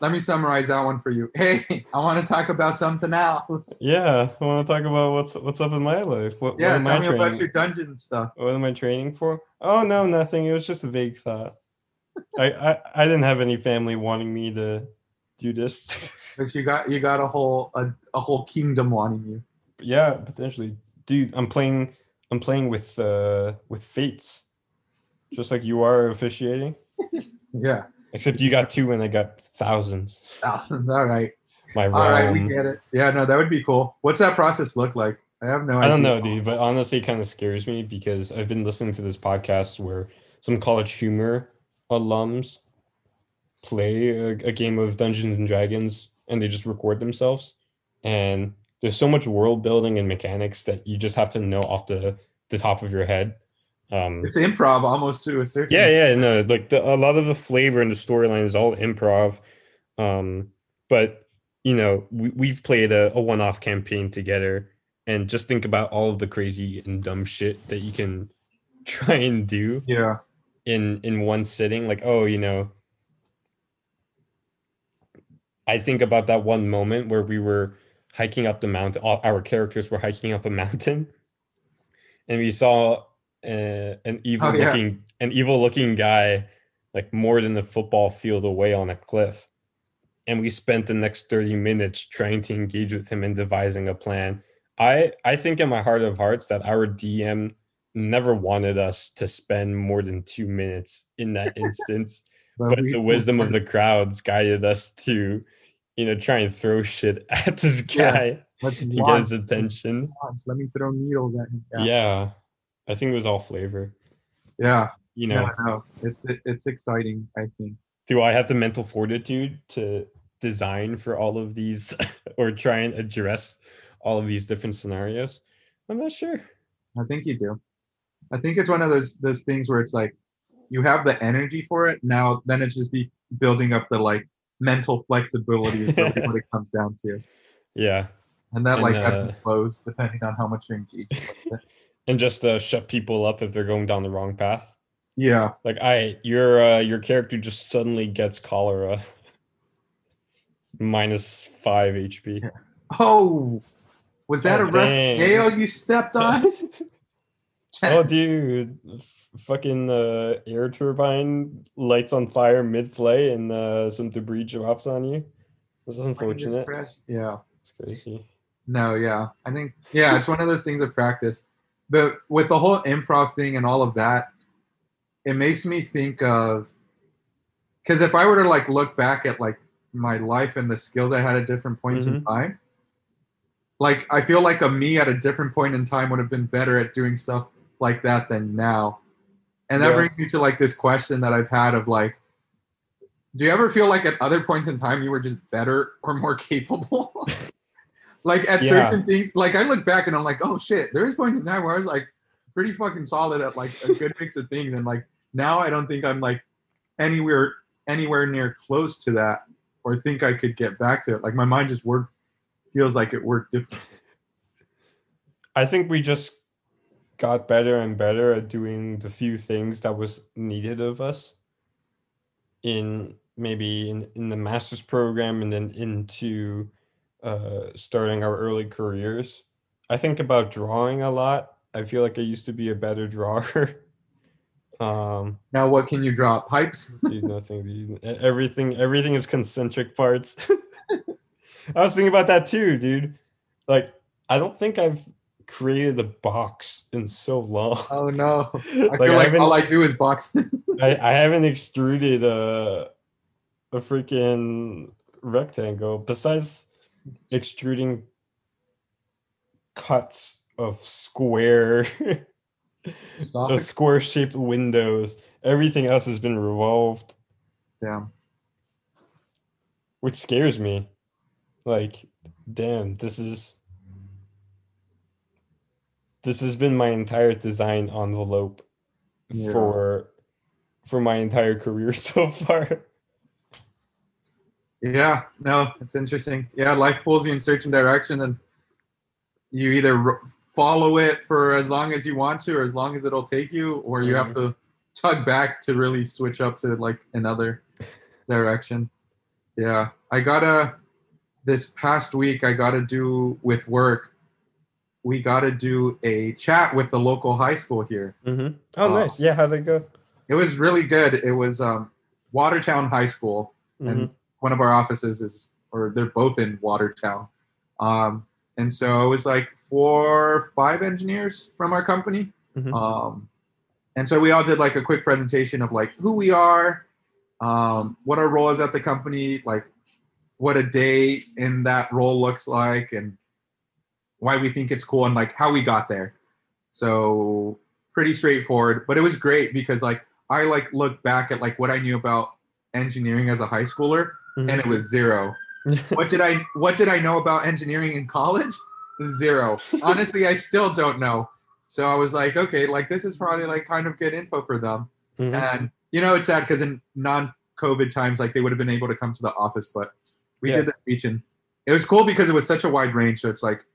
let me summarize that one for you. Hey, [LAUGHS] I want to talk about something else. Yeah, I want to talk about what's what's up in my life. What, Yeah, what am tell I me training? about your dungeon stuff. What am I training for? Oh no, nothing. It was just a vague thought. I, [LAUGHS] I I didn't have any family wanting me to do this. [LAUGHS] Because you got you got a whole a, a whole kingdom wanting you. yeah, potentially, dude. I'm playing. I'm playing with uh with fates, just like you are officiating. [LAUGHS] Yeah. Except you got two and I got thousands. Ah, All right. My All right, we get it. Yeah, no, that would be cool. What's that process look like? I have no idea. I don't know, dude, but honestly, it kind of scares me because I've been listening to this podcast where some college humor alums play a, a game of Dungeons and Dragons and they just record themselves. And there's so much world building and mechanics that you just have to know off the, the top of your head. Um, It's improv almost to a certain yeah, yeah, no, like the, a lot of the flavor and the storyline is all improv. Um, but you know, we, we've played a, a one-off campaign together, and just think about all of the crazy and dumb shit that you can [LAUGHS] try and do Yeah. in in one sitting. Like, oh, you know, I think about that one moment where we were hiking up the mountain. All, our characters were hiking up a mountain, and we saw uh, an evil Oh, yeah. looking an evil looking guy like more than a football field away on a cliff. And we spent the next 30 minutes trying to engage with him and devising a plan. I I think in my heart of hearts that our DM never wanted us to spend more than two minutes in that [LAUGHS] instance but we- the wisdom of the crowds guided us to you know try and throw shit [LAUGHS] at this guy Let's and get his attention. Let me throw needles at him. yeah. Yeah. i think it was all flavor Yeah. you know No, no. It's it, it's exciting, I think. do i have the mental fortitude to design for all of these [LAUGHS] or try and address all of these different scenarios i'm not sure I think you do. I think it's one of those those things where it's like you have the energy for it. Now then it's just be building up the like mental flexibility is really what it [LAUGHS] comes down to. yeah And that And, like ebbs uh, and flows depending on how much with it. and just uh, shut people up if they're going down the wrong path Yeah. like i your uh, your character just suddenly gets cholera minus five hp Oh was that Oh, a rust dang. scale you stepped on? [LAUGHS] oh dude fucking uh, air turbine lights on fire mid-flay and uh, some debris drops on you this is unfortunate. Yeah. it's crazy No, yeah. I think yeah, it's one of those things of practice. But with the whole improv thing and all of that, it makes me think of because if I were to like look back at like my life and the skills I had at different points in time, like I feel like a me at a different point in time would have been better at doing stuff like that than now. And that Yeah. brings me to like this question that I've had of like, do you ever feel like at other points in time you were just better or more capable? [LAUGHS] like at Yeah. certain things, like I look back and I'm like, oh shit, there was points in time where I was like pretty fucking solid at like a good mix of things. And like now I don't think I'm like anywhere anywhere near close to that or think I could get back to it. Like my mind just worked feels like it worked different. i think we just got better and better at doing the few things that was needed of us in maybe in, in the master's program and then into uh, starting our early careers i think about drawing a lot i feel like i used to be a better drawer [LAUGHS] um Now what can you draw? Pipes? [LAUGHS] dude, nothing dude. Everything everything is concentric parts [LAUGHS] i was thinking about that too dude like i don't think i've created a box in so long Oh no. [LAUGHS] I like, feel I like all I do is box. [LAUGHS] I, I haven't extruded a a freaking rectangle besides extruding cuts of square [LAUGHS] it. square shaped windows everything else has been revolved Damn. which scares me like damn this is this has been my entire design envelope Yeah. for for my entire career [LAUGHS] so far Yeah, no, it's interesting. Yeah, life pulls you in certain direction, and you either follow it for as long as you want to, or as long as it'll take you, or you have mm-hmm. to tug back to really switch up to like another direction. Yeah, I gotta this past week. I gotta do with work. We gotta do a chat with the local high school here. mm-hmm. oh Uh, nice yeah how'd they go It was really good. It was um, Watertown High School. Mhm. and one of our offices is or they're both in watertown um, and so it was like four five engineers from our company Mhm. um, and so we all did like a quick presentation of like who we are um, what our role is at the company like what a day in that role looks like and why we think it's cool and like how we got there. So pretty straightforward but it was great because like i like look back at like what i knew about engineering as a high schooler Mhm. and it was zero. [LAUGHS] What did i what did i know about engineering in college? Zero. Honestly i still don't know. So i was like okay like this is probably like kind of good info for them. Mhm. and you know it's sad because in non-covid times like they would have been able to come to the office but we Yeah. did the speech and it was cool because it was such a wide range so it's like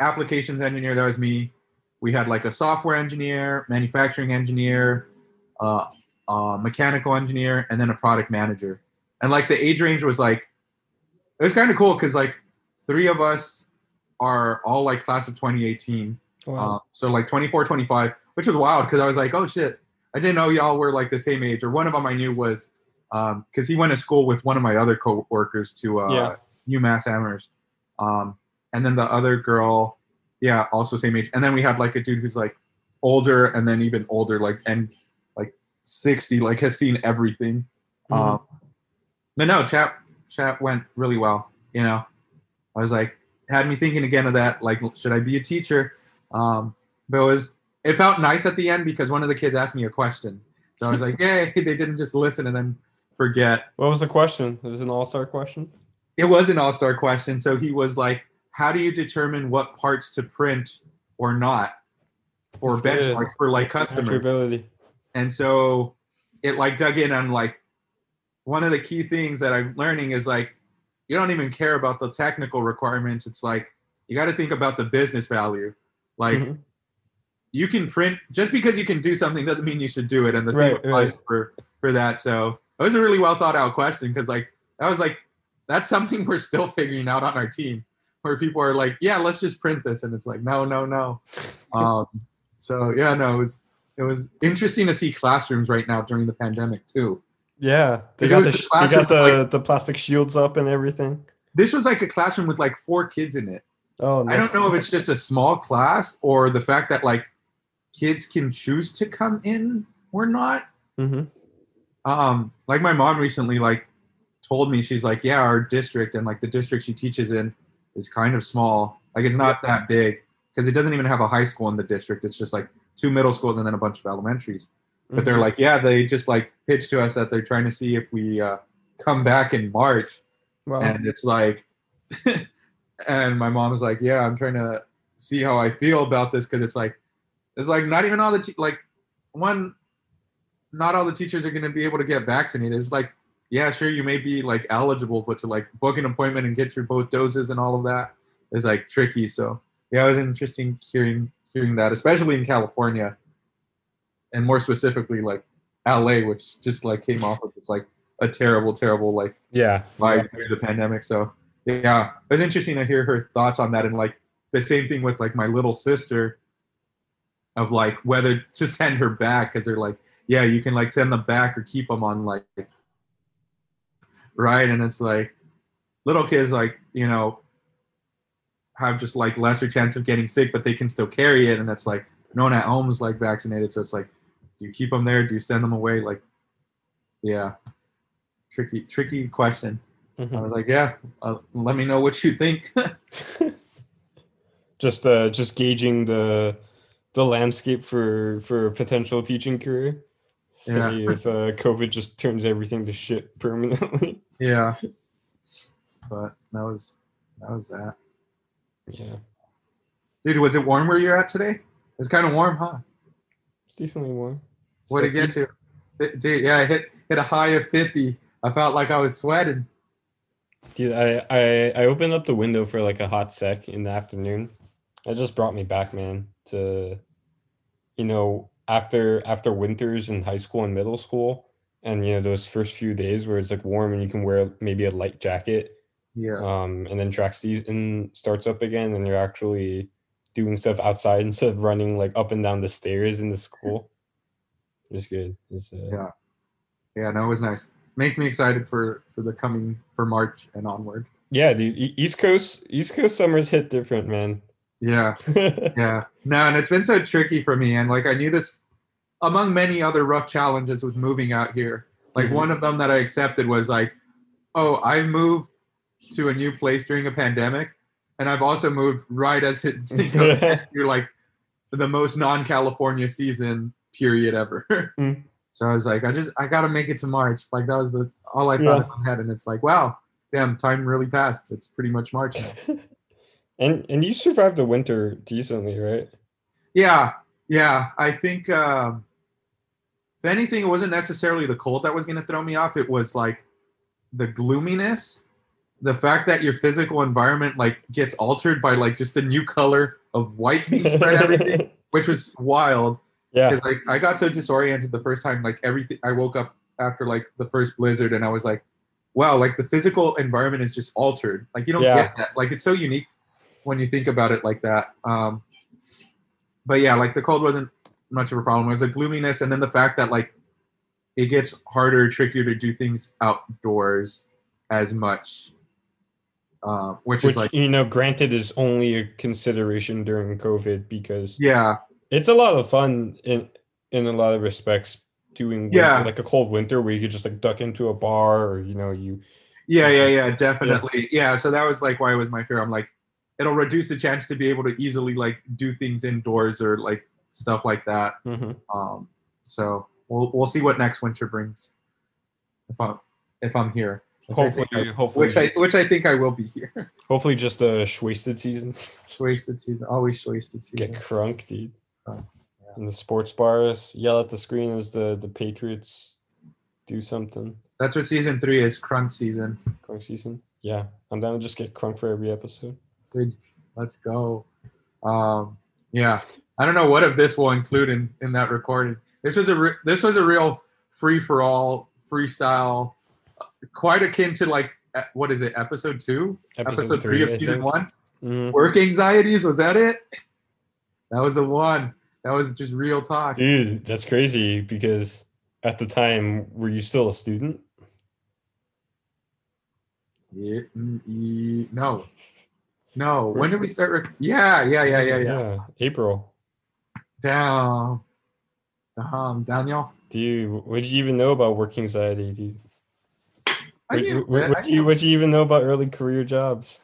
applications engineer that was me we had like a software engineer manufacturing engineer uh, uh, mechanical engineer and then a product manager and like the age range was like it was kind of cool because like three of us are all like class of 2018 Wow. um, so like 24, 25, which was wild because I was like, oh shit, I didn't know y'all were like the same age. Or one of them I knew was because he went to school with one of my other co-workers to uh, UMass Amherst. Um, and then the other girl, yeah, also same age. And then we had like a dude who's like older and then even older, like and like 60, like has seen everything. Mhm. Um, but no, chat chat went really well. You know, I was like, had me thinking again of that. Like, should I be a teacher? Um, but it was it felt nice at the end because one of the kids asked me a question. So I was like, [LAUGHS] yay, they didn't just listen and then forget. what was the question it was an all-star question It was an all-star question. So he was like, how do you determine what parts to print or not for That's good. benchmarks for like customers? And so it like dug in on like one of the key things that I'm learning is like you don't even care about the technical requirements. It's like you got to think about the business value. Like Mhm. you can print just because you can do something doesn't mean you should do it, and the same Right, applies right. for for that. So it was a really well thought out question because like that was like that's something [LAUGHS] we're still figuring out on our team where people are like, yeah, let's just print this, and it's like, no, no, no. [LAUGHS] um, so yeah, no, it was it was interesting to see classrooms right now during the pandemic too. Yeah, they got the, the they got the, like- the plastic shields up and everything. This was like a classroom with like four kids in it. Oh, no. I don't know if it's just a small class or the fact that like kids can choose to come in or not. hmm Um, like my mom recently like told me she's like, yeah, our district and like the district she teaches in is kind of small. Like it's not that big because it doesn't even have a high school in the district. It's just like two middle schools and then a bunch of elementaries. But they're like, yeah, they just like pitched to us that they're trying to see if we uh, come back in March Wow. and it's like [LAUGHS] and my mom's like yeah i'm trying to see how i feel about this because it's like it's like not even all the te- like one not all the teachers are going to be able to get vaccinated it's like yeah sure you may be like eligible but to like book an appointment and get your both doses and all of that is like tricky so yeah it was interesting hearing hearing that especially in california and more specifically like la which just like came off of it's like a terrible terrible like yeah. by exactly. through the pandemic. So yeah, it was interesting to hear her thoughts on that and like the same thing with like my little sister of like whether to send her back because they're like, yeah, you can like send them back or keep them on like right, and it's like little kids like you know have just like lesser chance of getting sick, but they can still carry it, and it's like no one at home is like vaccinated, so it's like, do you keep them there? Do you send them away? Like, yeah, tricky, tricky question. I Mhm. was like, yeah, uh, let me know what you think. [LAUGHS] just uh just gauging the the landscape for for a potential teaching career. See Yeah. if uh, COVID just turns everything to shit permanently. Yeah. But that was that was that. yeah, Dude, was it warm where you're at today? It's kind of warm, huh? it's decently warm. What did it get to? Dude, yeah, I hit hit a high of 50. I felt like I was sweating. Dude, I, I I opened up the window for like a hot sec in the afternoon. It just brought me back, man, to you know, after after winters in high school and middle school and you know those first few days where it's like warm and you can wear maybe a light jacket Yeah. um, and then track season starts up again, and you're actually doing stuff outside [LAUGHS] instead of running like up and down the stairs in the school. It's good. It's, uh, Yeah. Yeah, no, it was nice. Makes me excited for for the coming for March and onward. yeah, dude. East Coast East Coast summers hit different, man. Yeah. [LAUGHS] Yeah. No, and it's been so tricky for me. And like I knew this among many other rough challenges with moving out here. Like Mhm. one of them that I accepted was like, oh, I've moved to a new place during a pandemic. And I've also moved right as it [LAUGHS] you know, [LAUGHS] you're like the most non-California season period ever. [LAUGHS] Mm. So I was like, I just I gotta make it to March. Like that was the all I thought Yeah. in my head. And it's like, wow, damn, time really passed. It's pretty much March now. and and you survived the winter decently, right? Yeah, yeah. I think um, if anything, it wasn't necessarily the cold that was going to throw me off. It was like the gloominess, the fact that your physical environment like gets altered by like just a new color of white being spread everything, [LAUGHS] which was wild. yeah. Because like I got so disoriented the first time. Like everything, I woke up after like the first blizzard, and I was like, wow, like the physical environment is just altered. Like you don't Yeah. get that. Like it's so unique when you think about it like that. Um, but yeah, like the cold wasn't much of a problem. Was the gloominess, and then the fact that like it gets harder, trickier to do things outdoors as much, uh, which, Which is like you know, granted, is only a consideration during COVID because yeah, it's a lot of fun in in a lot of respects doing winter, Yeah. like a cold winter where you could just like duck into a bar or you know you Yeah, yeah, yeah, definitely. Yeah. so that was like why it was my fear. I'm like, it'll reduce the chance to be able to easily like do things indoors or like stuff like that. Um, so we'll we'll see what next winter brings. If I'm if I'm here, which hopefully I- hopefully which I which I think I will be here. [LAUGHS] hopefully just a wasted season. [LAUGHS] wasted season, always wasted season. Get crunk, dude. Oh, yeah. In the sports bars, yell at the screen as the the Patriots do something. That's what season three is. Crunch season, Crunk season. Yeah, I'm down to just get crunk for every episode. dude. Let's go. Um, yeah, I don't know what of this will include in in that recording. This was a re- this was a real free for all freestyle, quite akin to like what is it? Episode two, episode, three, of season one. Mhm. Work anxieties was that it? That was the one. That was just real talk. Dude, that's crazy because at the time, were you still a student? Yeah, mm, no, no. When did we start? Rec- yeah, yeah, yeah, yeah, yeah. April. Down, down, Daniel. Dude, what do you even know about work anxiety, What, knew, what, what do you what do you even know about early career jobs?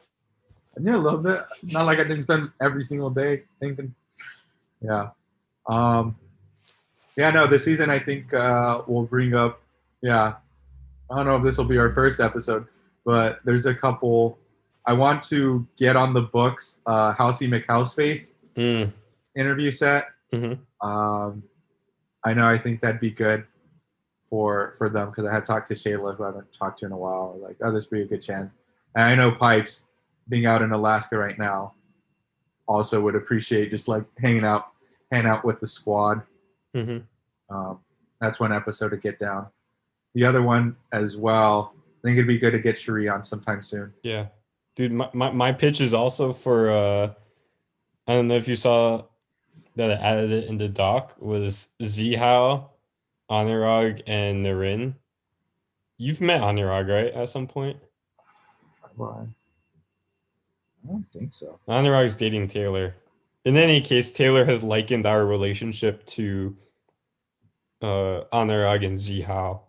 I knew a little bit. Not like I didn't spend every single day thinking. Yeah. Um. Yeah. No. This season, I think uh, we'll bring up. Yeah. I don't know if this will be our first episode, but there's a couple. I want to get on the books. Uh, Housey McHouseface Mm, interview set. Mhm. Um, I know. I think that'd be good for for them because I had talked to Shayla, who I haven't talked to in a while. Like, oh, this would be a good chance. And I know Pipes, being out in Alaska right now, also would appreciate just like hanging out, hanging out with the squad. Mhm. Um, that's one episode to get down. The other one as well. I think it'd be good to get Cherie on sometime soon. Yeah. Dude, my, my, my pitch is also for uh I don't know if you saw that I added it in the doc was Zihao, Anurag, and Narin. You've met Anurag, right? At some point? Why? I don't think so. Anurag's dating Taylor. In any case, Taylor has likened our relationship to uh Anurag and Zihao.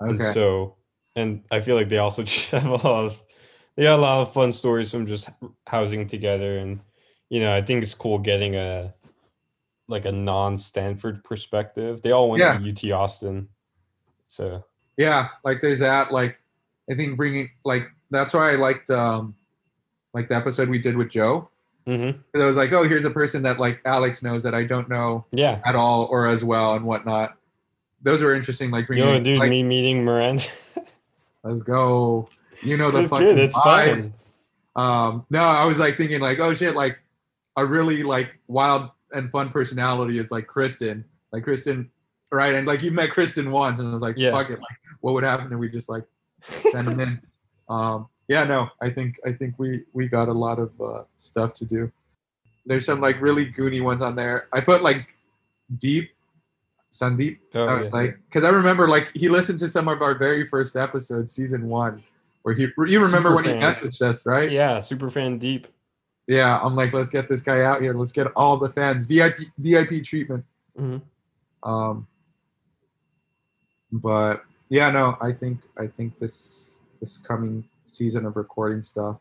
And so and I feel like they also [LAUGHS] just have a lot of they got a lot of fun stories from just housing together, and you know I think it's cool getting a like a non-Stanford perspective. They all went Yeah. to UT Austin, so Yeah, like there's that. Like I think bringing like that's why I liked um like the episode we did with Joe. Mm-hmm. Because I was like, oh, here's a person that like Alex knows that I don't know yeah. at all or as well and whatnot. Those were interesting. Like, bringing, know, dude, like me meeting Miranda. [LAUGHS] let's go. You know the it's fucking good. It's vibes. fun. Um, no, I was like thinking like, oh shit, like a really like wild and fun personality is like Kristen, like Kristen, right? And like you met Kristen once, and I was like, Yeah. fuck it, like what would happen if we just like send them in? [LAUGHS] Um, yeah, no, I think I think we we got a lot of uh, stuff to do. There's some like really goony ones on there. I put like deep, Sandeep, Oh, uh, yeah. like because I remember like he listened to some of our very first episodes, season one, where he you remember Super when he fan. messaged us, right? yeah, super fan deep. Yeah, I'm like, let's get this guy out here. Let's get all the fans VIP VIP treatment. Mhm. Um, but yeah, no, I think I think this this coming season of recording stuff,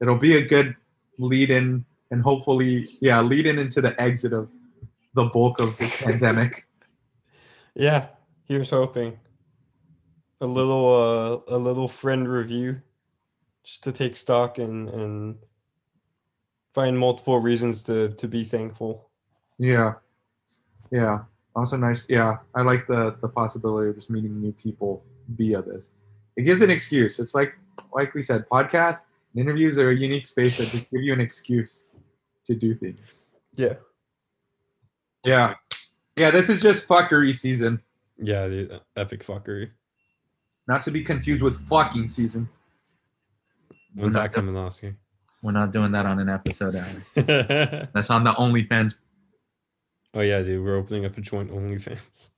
it'll be a good lead in and hopefully, yeah, lead in into the exit of the bulk of the [LAUGHS] pandemic. Yeah, here's hoping. A little uh a little friend review just to take stock and and find multiple reasons to to be thankful. Yeah, yeah. Also nice. Yeah, I like the the possibility of just meeting new people via this. It gives an excuse. It's like like we said, podcasts and interviews are a unique space that just give you an excuse to do things. Yeah. Yeah, yeah. This is just fuckery season, Yeah, the epic fuckery. not to be confused with fucking season. When's that coming, Oscar? We're not doing that on an episode, Adam. oh [LAUGHS] That's on the OnlyFans. Oh yeah, dude, we're opening up a joint OnlyFans.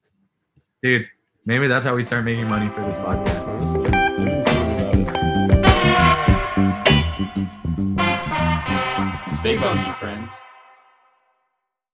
Dude, maybe that's how we start making money for this podcast. Honestly, I've been thinking about it. Stay bunky, friends.